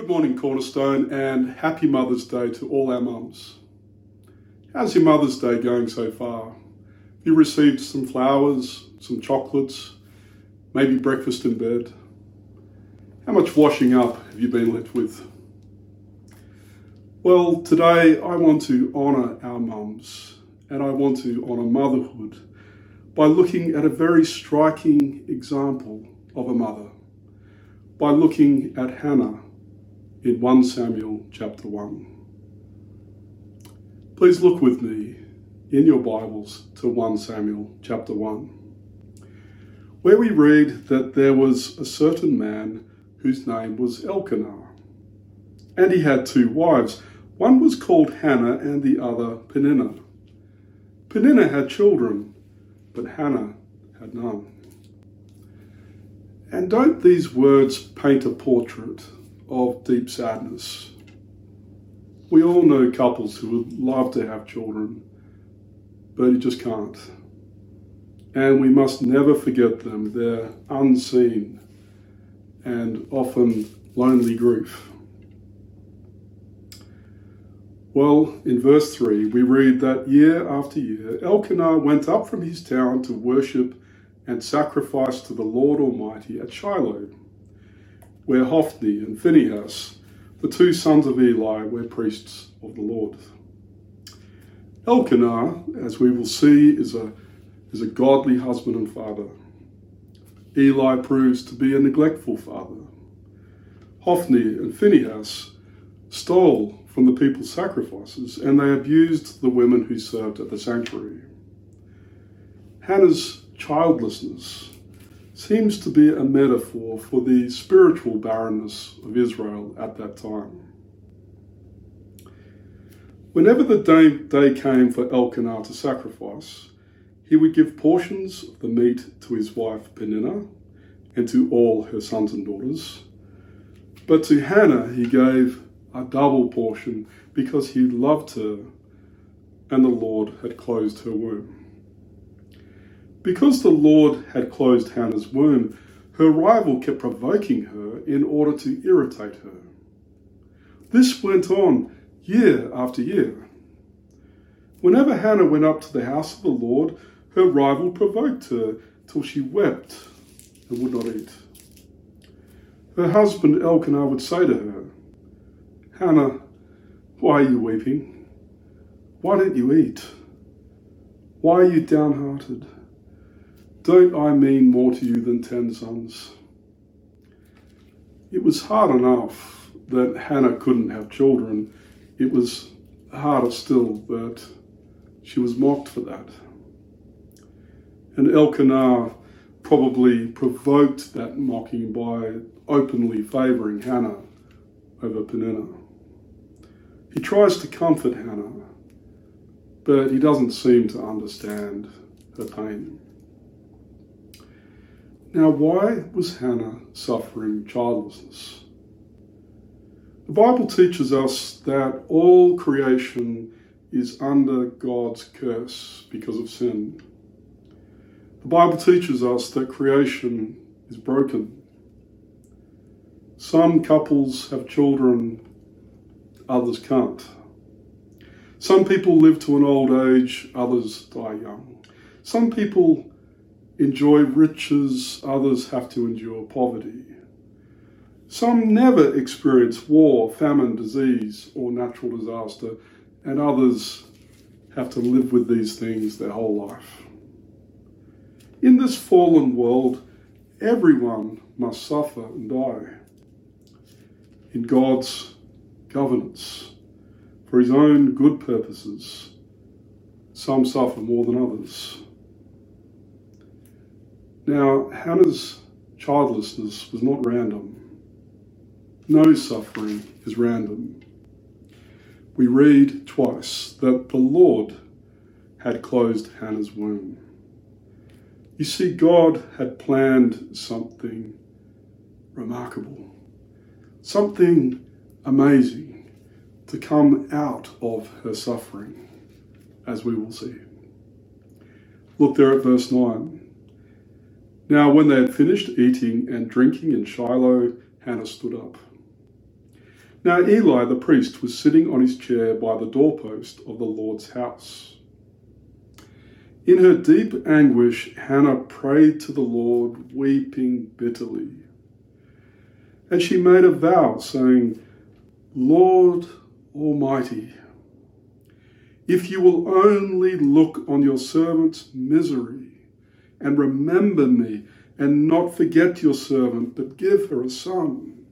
Good morning, Cornerstone, and happy Mother's Day to all our mums. How's your Mother's Day going so far? You received some flowers, some chocolates, maybe breakfast in bed? How much washing up have you been left with? Well, today I want to honour our mums and I want to honour motherhood by looking at a very striking example of a mother, by looking at Hannah in 1 Samuel chapter 1. Please look with me in your Bibles to 1 Samuel chapter 1, where we read that there was a certain man whose name was Elkanah, and he had two wives. One was called Hannah and the other Peninnah. Peninnah had children, but Hannah had none. And don't these words paint a portrait of deep sadness. We all know couples who would love to have children, but you just can't. And we must never forget them, their unseen and often lonely grief. Well, in verse 3, we read that year after year, Elkanah went up from his town to worship and sacrifice to the Lord Almighty at Shiloh where Hophni and Phinehas, the two sons of Eli, were priests of the Lord. Elkanah, as we will see, is a, is a godly husband and father. Eli proves to be a neglectful father. Hophni and Phinehas stole from the people's sacrifices and they abused the women who served at the sanctuary. Hannah's childlessness seems to be a metaphor for the spiritual barrenness of Israel at that time. Whenever the day, day came for Elkanah to sacrifice, he would give portions of the meat to his wife Peninnah and to all her sons and daughters. But to Hannah he gave a double portion because he loved her and the Lord had closed her womb. Because the Lord had closed Hannah's womb, her rival kept provoking her in order to irritate her. This went on year after year. Whenever Hannah went up to the house of the Lord, her rival provoked her till she wept and would not eat. Her husband Elkanah would say to her, Hannah, why are you weeping? Why don't you eat? Why are you downhearted? Don't I mean more to you than ten sons? It was hard enough that Hannah couldn't have children. It was harder still that she was mocked for that. And Elkanah probably provoked that mocking by openly favouring Hannah over Peninnah. He tries to comfort Hannah, but he doesn't seem to understand her pain. Now, why was Hannah suffering childlessness? The Bible teaches us that all creation is under God's curse because of sin. The Bible teaches us that creation is broken. Some couples have children, others can't. Some people live to an old age, others die young. Some people enjoy riches, others have to endure poverty. Some never experience war, famine, disease, or natural disaster, and others have to live with these things their whole life. In this fallen world, everyone must suffer and die. In God's governance, for his own good purposes, some suffer more than others. Now, Hannah's childlessness was not random. No suffering is random. We read twice that the Lord had closed Hannah's womb. You see, God had planned something remarkable, something amazing to come out of her suffering, as we will see. Look there at verse 9. Now, when they had finished eating and drinking in Shiloh, Hannah stood up. Now Eli the priest was sitting on his chair by the doorpost of the Lord's house. In her deep anguish, Hannah prayed to the Lord, weeping bitterly. And she made a vow, saying, Lord Almighty, if you will only look on your servant's misery and remember me and not forget your servant, but give her a son,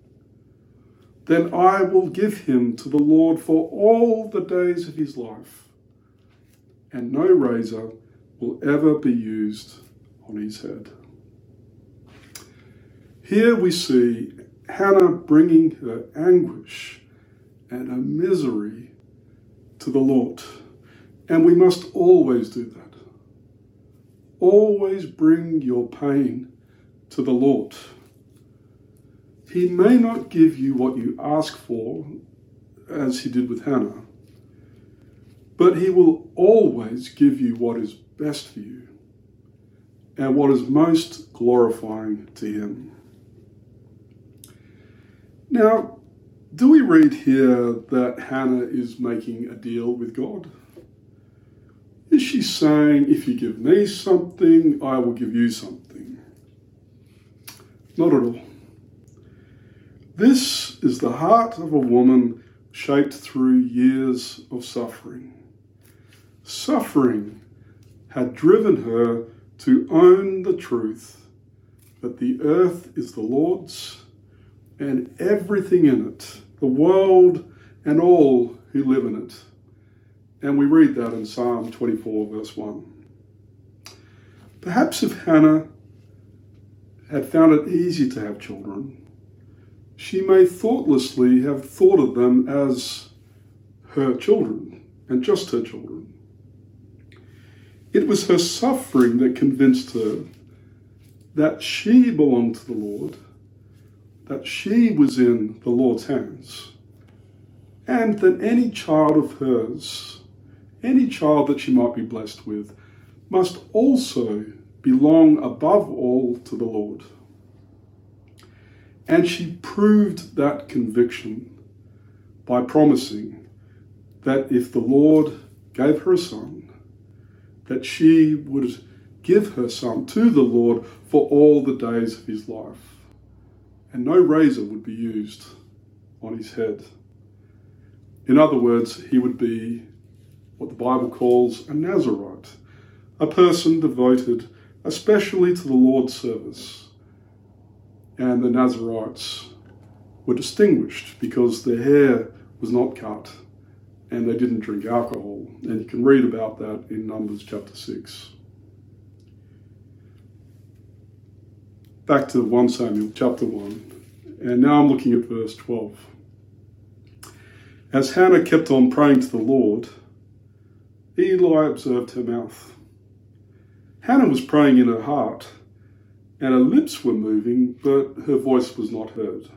then I will give him to the Lord for all the days of his life, and no razor will ever be used on his head. Here we see Hannah bringing her anguish and her misery to the Lord. And we must always do that. Always bring your pain to the Lord. He may not give you what you ask for, as he did with Hannah, but he will always give you what is best for you and what is most glorifying to him. Now, do we read here that Hannah is making a deal with God? Is she saying, if you give me something, I will give you something? Not at all. This is the heart of a woman shaped through years of suffering. Suffering had driven her to own the truth that the earth is the Lord's and everything in it, the world and all who live in it. And we read that in Psalm 24, verse 1. Perhaps if Hannah had found it easy to have children, she may thoughtlessly have thought of them as her children and just her children. It was her suffering that convinced her that she belonged to the Lord, that she was in the Lord's hands, and that any child of hers any child that she might be blessed with must also belong above all to the Lord. And she proved that conviction by promising that if the Lord gave her a son, that she would give her son to the Lord for all the days of his life, and no razor would be used on his head. In other words, he would be what the Bible calls a Nazarite, a person devoted especially to the Lord's service. And the Nazarites were distinguished because their hair was not cut and they didn't drink alcohol. And you can read about that in Numbers chapter 6. Back to 1 Samuel chapter 1. And now I'm looking at verse 12. As Hannah kept on praying to the Lord, Eli observed her mouth. Hannah was praying in her heart, and her lips were moving, but her voice was not heard.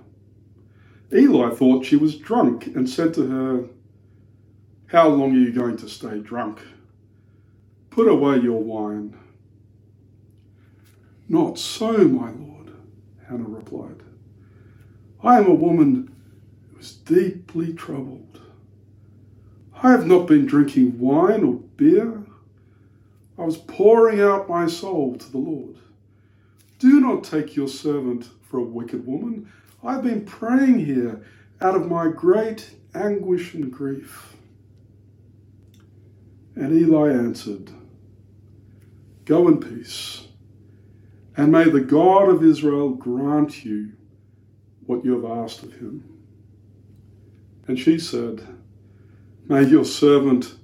Eli thought she was drunk and said to her, How long are you going to stay drunk? Put away your wine. Not so, my lord, Hannah replied. I am a woman who is deeply troubled. I have not been drinking wine or beer. I was pouring out my soul to the Lord. Do not take your servant for a wicked woman. I've been praying here out of my great anguish and grief. And Eli answered, Go in peace, and may the God of Israel grant you what you have asked of him. And she said, May your servant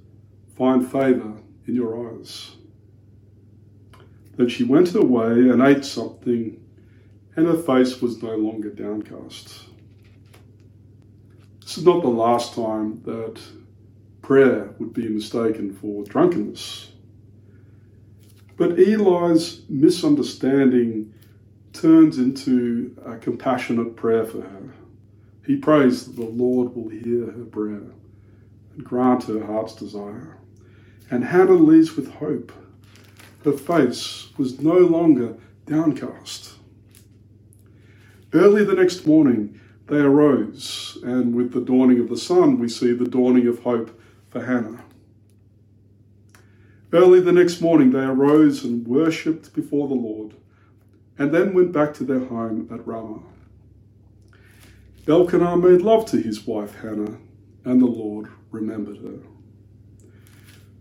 find favour in your eyes. Then she went her way and ate something, and her face was no longer downcast. This is not the last time that prayer would be mistaken for drunkenness. But Eli's misunderstanding turns into a compassionate prayer for her. He prays that the Lord will hear her prayer grant her heart's desire. And Hannah leads with hope. Her face was no longer downcast. Early the next morning, they arose, and with with the dawning of the sun, we see the dawning of hope for Hannah. Early the next morning, they arose and worshipped before the Lord, and then went back to their home at Ramah. Elkanah made love to his wife Hannah, and the Lord remembered her.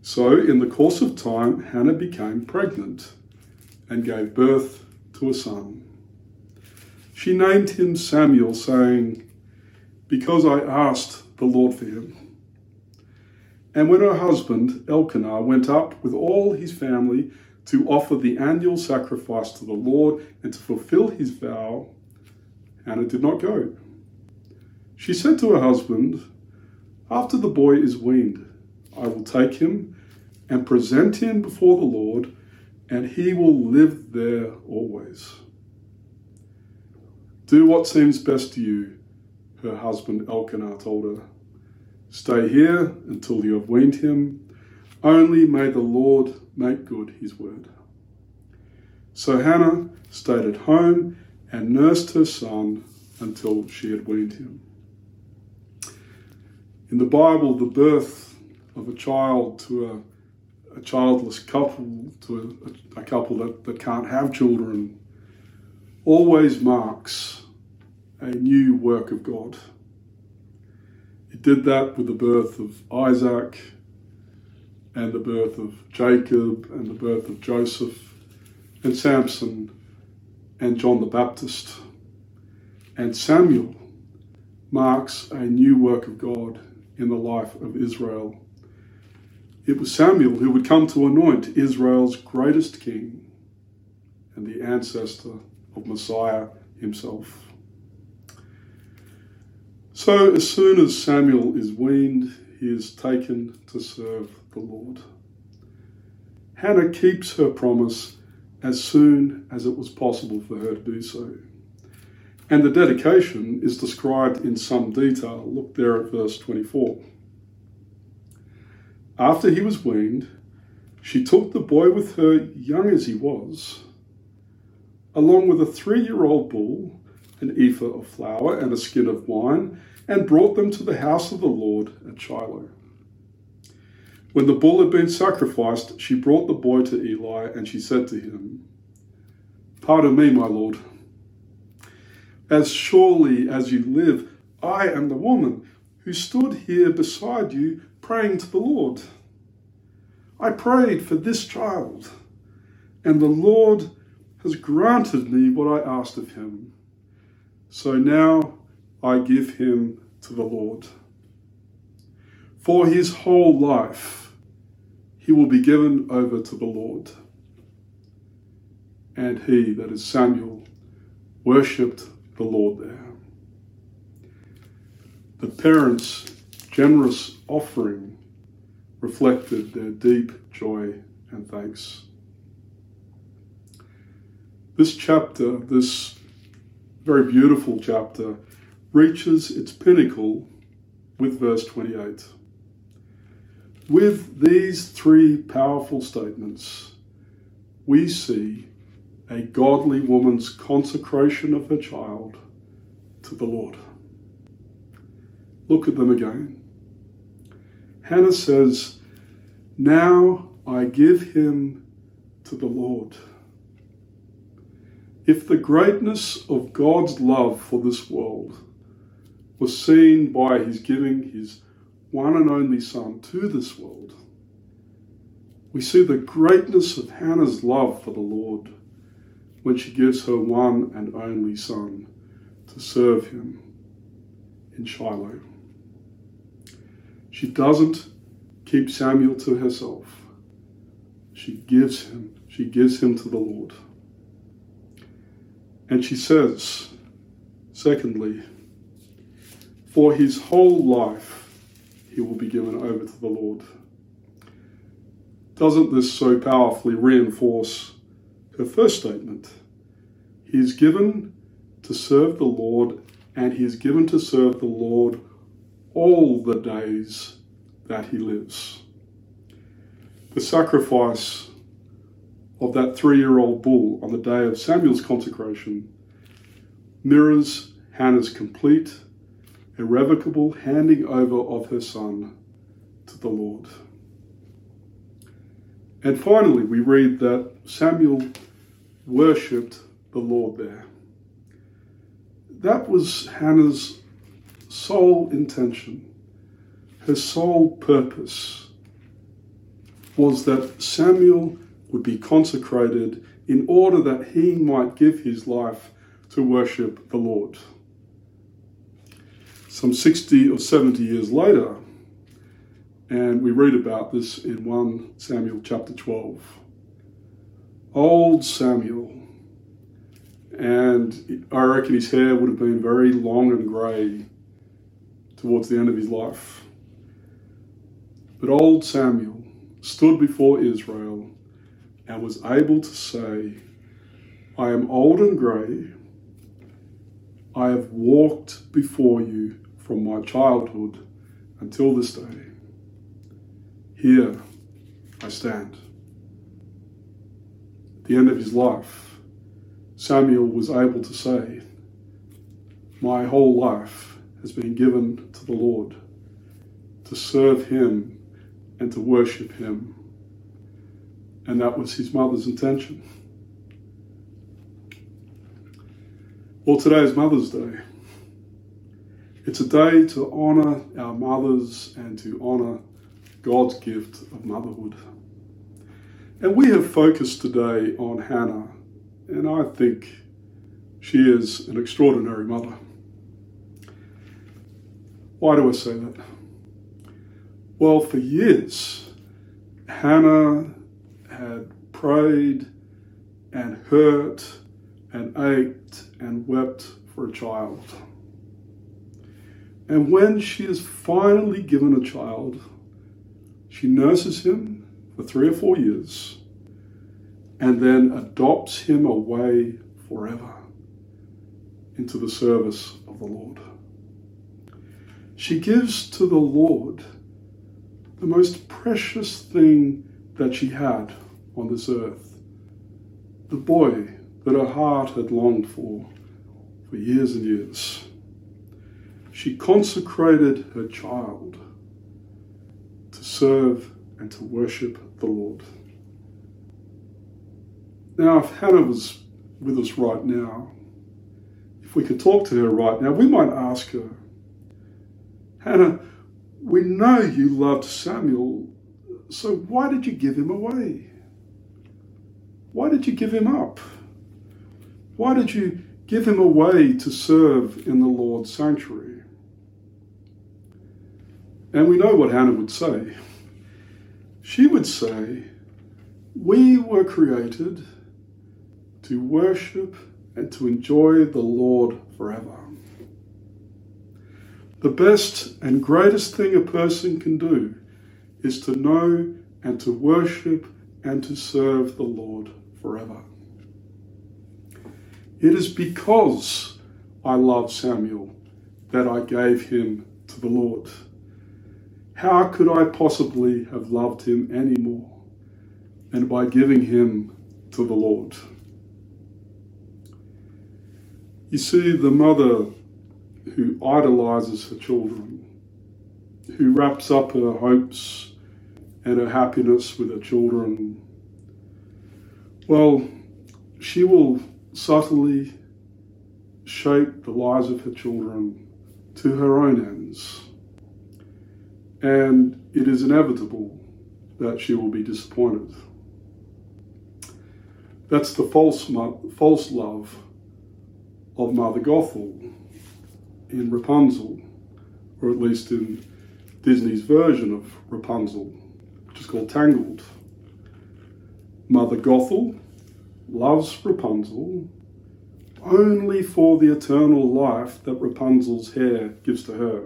So, in the course of time, Hannah became pregnant and gave birth to a son. She named him Samuel, saying, Because I asked the Lord for him. And when her husband, Elkanah, went up with all his family to offer the annual sacrifice to the Lord and to fulfill his vow, Hannah did not go. She said to her husband, After the boy is weaned, I will take him and present him before the Lord, and he will live there always. Do what seems best to you, her husband Elkanah told her. Stay here until you have weaned him. Only may the Lord make good his word. So Hannah stayed at home and nursed her son until she had weaned him. In the Bible, the birth of a child to a a childless couple to a, a couple that, that can't have children always marks a new work of God. It did that with the birth of Isaac and the birth of Jacob and the birth of Joseph and Samson and John the Baptist. And Samuel marks a new work of God in the life of Israel it was Samuel who would come to anoint Israel's greatest king and the ancestor of Messiah himself. So, as soon as Samuel is weaned, he is taken to serve the Lord. Hannah keeps her promise as soon as it was possible for her to do so. And the dedication is described in some detail. Look there at verse 24. After he was weaned, she took the boy with her, young as he was, along with a three year old bull, an ephah of flour, and a skin of wine, and brought them to the house of the Lord at Shiloh. When the bull had been sacrificed, she brought the boy to Eli, and she said to him, Pardon me, my lord. As surely as you live, I am the woman who stood here beside you praying to the Lord. I prayed for this child, and the Lord has granted me what I asked of him. So now I give him to the Lord. For his whole life, he will be given over to the Lord. And he, that is Samuel, worshipped the Lord there. The parents generous offering reflected their deep joy and thanks. This chapter, this very beautiful chapter, reaches its pinnacle with verse 28. With these three powerful statements, we see a godly woman's consecration of her child to the Lord. Look at them again. Hannah says, Now I give him to the Lord. If the greatness of God's love for this world was seen by his giving his one and only Son to this world, we see the greatness of Hannah's love for the Lord when she gives her one and only Son to serve him in Shiloh. She doesn't keep Samuel to herself. She gives him, she gives him to the Lord. And she says, secondly, for his whole life he will be given over to the Lord. Doesn't this so powerfully reinforce her first statement? He is given to serve the Lord, and he is given to serve the Lord all the days that he lives. The sacrifice of that three year old bull on the day of Samuel's consecration mirrors Hannah's complete irrevocable handing over of her son to the Lord. And finally, we read that Samuel worshipped the Lord there. That was Hannah's sole intention, her sole purpose was that Samuel would be consecrated in order that he might give his life to worship the Lord. Some 60 or 70 years later, and we read about this in 1 Samuel chapter 12. Old Samuel, and I reckon his hair would have been very long and grey towards the end of his life. But old Samuel stood before Israel and was able to say, I am old and grey. I have walked before you from my childhood until this day. Here I stand. The end of his life, Samuel was able to say, My whole life has been given to the Lord to serve him and to worship him. And that was his mother's intention. Well, today is Mother's Day. It's a day to honour our mothers and to honour God's gift of motherhood. And we have focused today on Hannah, and I think she is an extraordinary mother. Why do I say that? Well, for years, Hannah had prayed and hurt and ached and wept for a child. And when she is finally given a child, she nurses him for three or four years and then adopts him away forever into the service of the Lord. She gives to the Lord the most precious thing that she had on this earth the boy that her heart had longed for for years and years. She consecrated her child to serve and to worship the Lord. Now, if Hannah was with us right now, if we could talk to her right now, we might ask her, Hannah, we know you loved Samuel, so why did you give him away? Why did you give him up? Why did you give him away to serve in the Lord's sanctuary? And we know what Hannah would say. She would say, We were created to worship and to enjoy the Lord forever. The best and greatest thing a person can do is to know and to worship and to serve the Lord forever. It is because I love Samuel that I gave him to the Lord. How could I possibly have loved him any more than by giving him to the Lord? You see, the mother who idolizes her children, who wraps up her hopes and her happiness with her children, well, she will subtly shape the lives of her children to her own ends and it is inevitable that she will be disappointed. That's the false, false love of Mother Gothel in Rapunzel, or at least in Disney's version of Rapunzel, which is called Tangled. Mother Gothel loves Rapunzel only for the eternal life that Rapunzel's hair gives to her.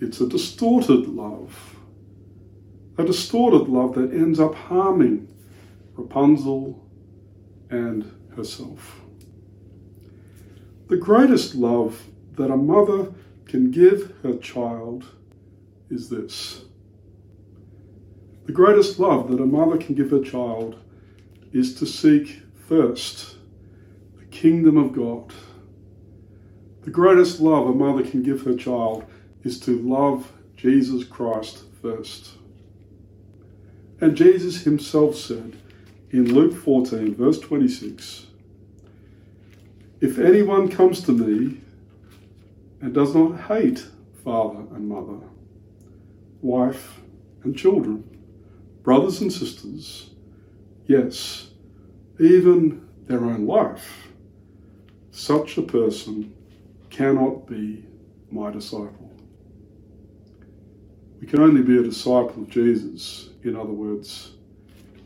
It's a distorted love. A distorted love that ends up harming Rapunzel and herself. The greatest love that a mother can give her child is this. The greatest love that a mother can give her child is to seek first the kingdom of God, The greatest love a mother can give her child is to love Jesus Christ first. And Jesus himself said in Luke 14, verse 26 If anyone comes to me and does not hate father and mother, wife and children, brothers and sisters, yes, even their own life, such a person cannot be my disciple. We can only be a disciple of Jesus, in other words,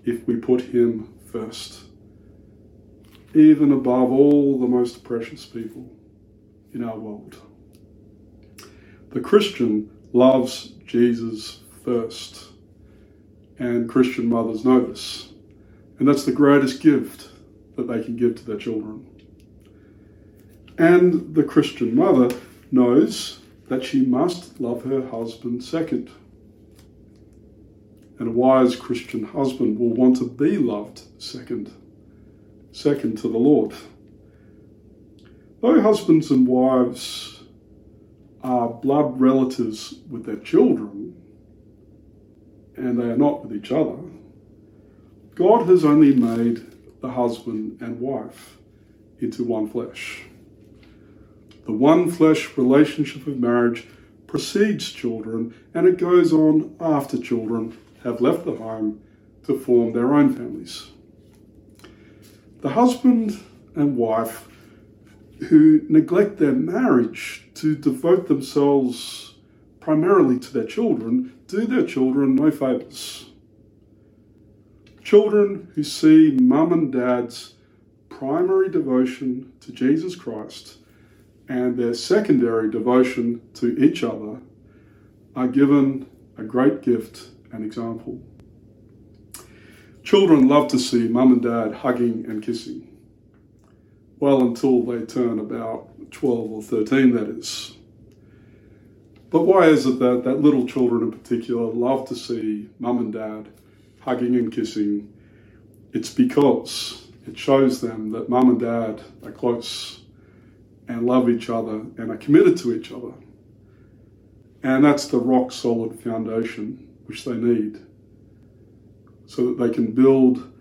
if we put him first, even above all the most precious people in our world. The Christian loves Jesus first, and Christian mothers know this. And that's the greatest gift that they can give to their children. And the Christian mother knows that she must love her husband second. And a wise Christian husband will want to be loved second, second to the Lord. Though husbands and wives are blood relatives with their children, and they are not with each other, God has only made the husband and wife into one flesh. The one flesh relationship of marriage precedes children and it goes on after children have left the home to form their own families. The husband and wife who neglect their marriage to devote themselves primarily to their children do their children no favours. Children who see mum and dad's primary devotion to Jesus Christ and their secondary devotion to each other are given a great gift and example. Children love to see mum and dad hugging and kissing. Well, until they turn about 12 or 13, that is. But why is it that, that little children in particular love to see mum and dad hugging and kissing? It's because it shows them that mum and dad are close and love each other and are committed to each other. And that's the rock solid foundation which they need so that they can build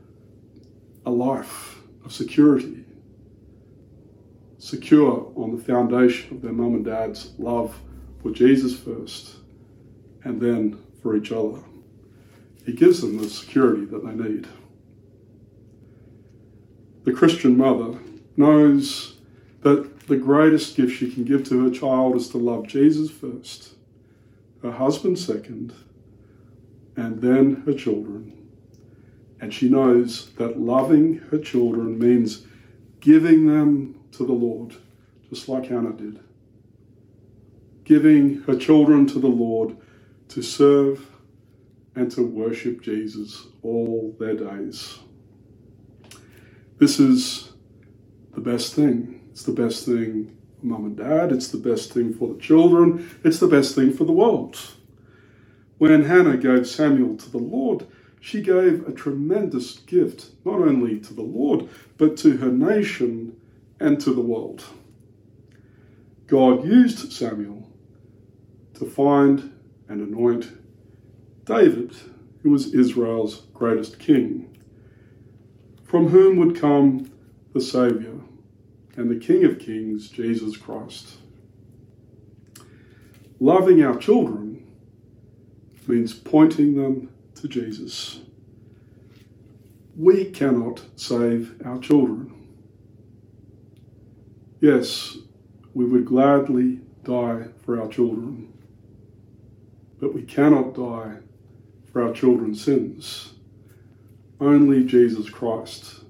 a life of security, secure on the foundation of their mum and dad's love for Jesus first and then for each other. He gives them the security that they need. The Christian mother knows that the greatest gift she can give to her child is to love Jesus first, her husband second, and then her children. And she knows that loving her children means giving them to the Lord, just like Hannah did. Giving her children to the Lord to serve and to worship Jesus all their days. This is the best thing it's the best thing for mum and dad, it's the best thing for the children, it's the best thing for the world. When Hannah gave Samuel to the Lord, she gave a tremendous gift, not only to the Lord, but to her nation and to the world. God used Samuel to find and anoint David, who was Israel's greatest king, from whom would come the Saviour and the King of Kings, Jesus Christ. Loving our children means pointing them to Jesus. We cannot save our children. Yes, we would gladly die for our children, but we cannot die for our children's sins. Only Jesus Christ,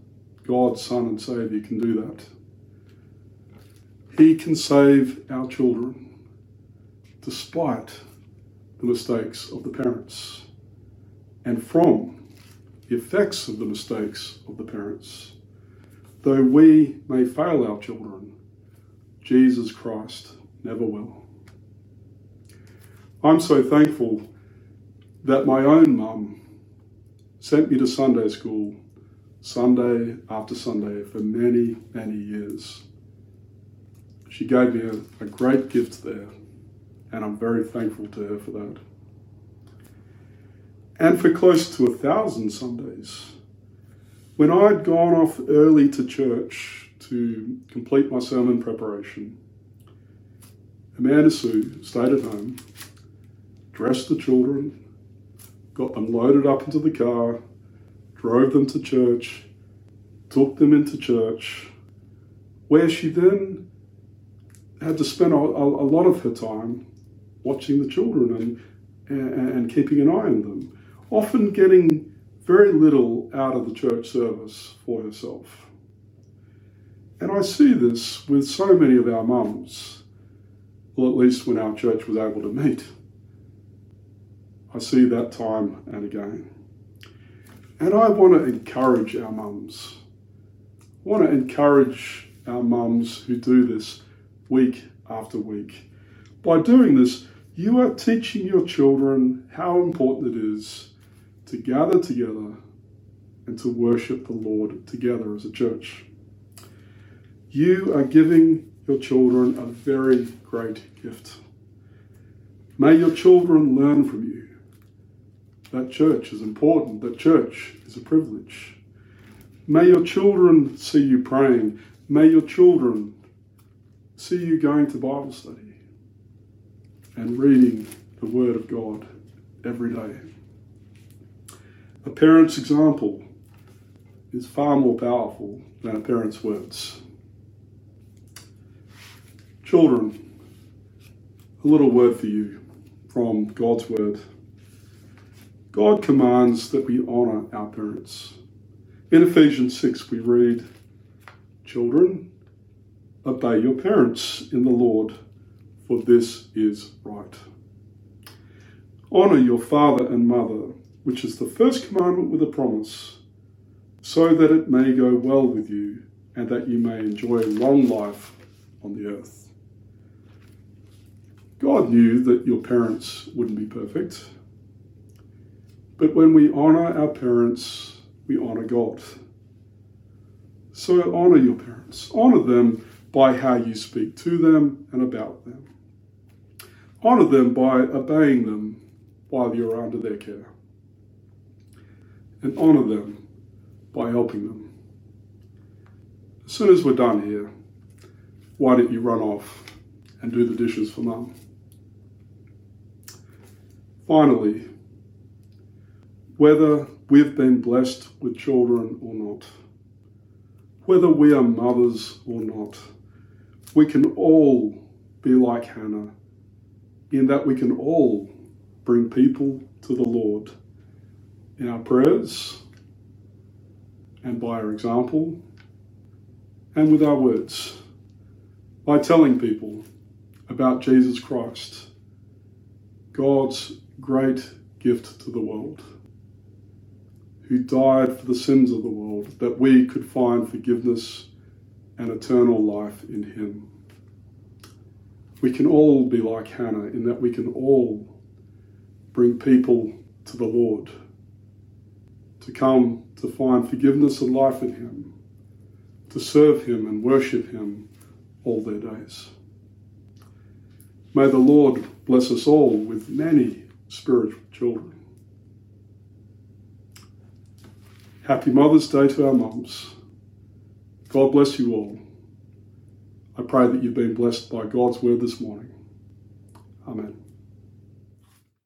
God's Son and Saviour, can do that. He can save our children despite the mistakes of the parents and from the effects of the mistakes of the parents. Though we may fail our children, Jesus Christ never will. I'm so thankful that my own mum sent me to Sunday school Sunday after Sunday for many, many years. She gave me a, a great gift there, and I'm very thankful to her for that. And for close to a thousand Sundays, when I'd gone off early to church to complete my sermon preparation, Amanda Sue stayed at home, dressed the children, got them loaded up into the car, drove them to church, took them into church, where she then had to spend a, a, lot of her time watching the children and, and, and keeping an eye on them, often getting very little out of the church service for herself. And I see this with so many of our mums, well, at least when our church was able to meet. I see that time and again. And I want to encourage our mums. I want to encourage our mums who do this week after week. By doing this, you are teaching your children how important it is to gather together and to worship the Lord together as a church. You are giving your children a very great gift. May your children learn from you. That church is important, that church is a privilege. May your children see you praying. May your children see you going to Bible study and reading the Word of God every day. A parent's example is far more powerful than a parent's words. Children, a little word for you from God's Word. God commands that we honour our parents. In Ephesians 6, we read, Children, obey your parents in the Lord, for this is right. Honour your father and mother, which is the first commandment with a promise, so that it may go well with you and that you may enjoy long life on the earth. God knew that your parents wouldn't be perfect. But when we honour our parents, we honour God. So honour your parents. Honour them by how you speak to them and about them. Honour them by obeying them while you're under their care. And honour them by helping them. As soon as we're done here, why don't you run off and do the dishes for mum? Finally, whether we've been blessed with children or not, whether we are mothers or not, we can all be like Hannah in that we can all bring people to the Lord in our prayers and by our example and with our words, by telling people about Jesus Christ, God's great gift to the world who died for the sins of the world, that we could find forgiveness and eternal life in him. We can all be like Hannah in that we can all bring people to the Lord, to come to find forgiveness and life in him, to serve him and worship him all their days. May the Lord bless us all with many spiritual children. Happy Mother's Day to our mums. God bless you all. I pray that you've been blessed by God's word this morning. Amen.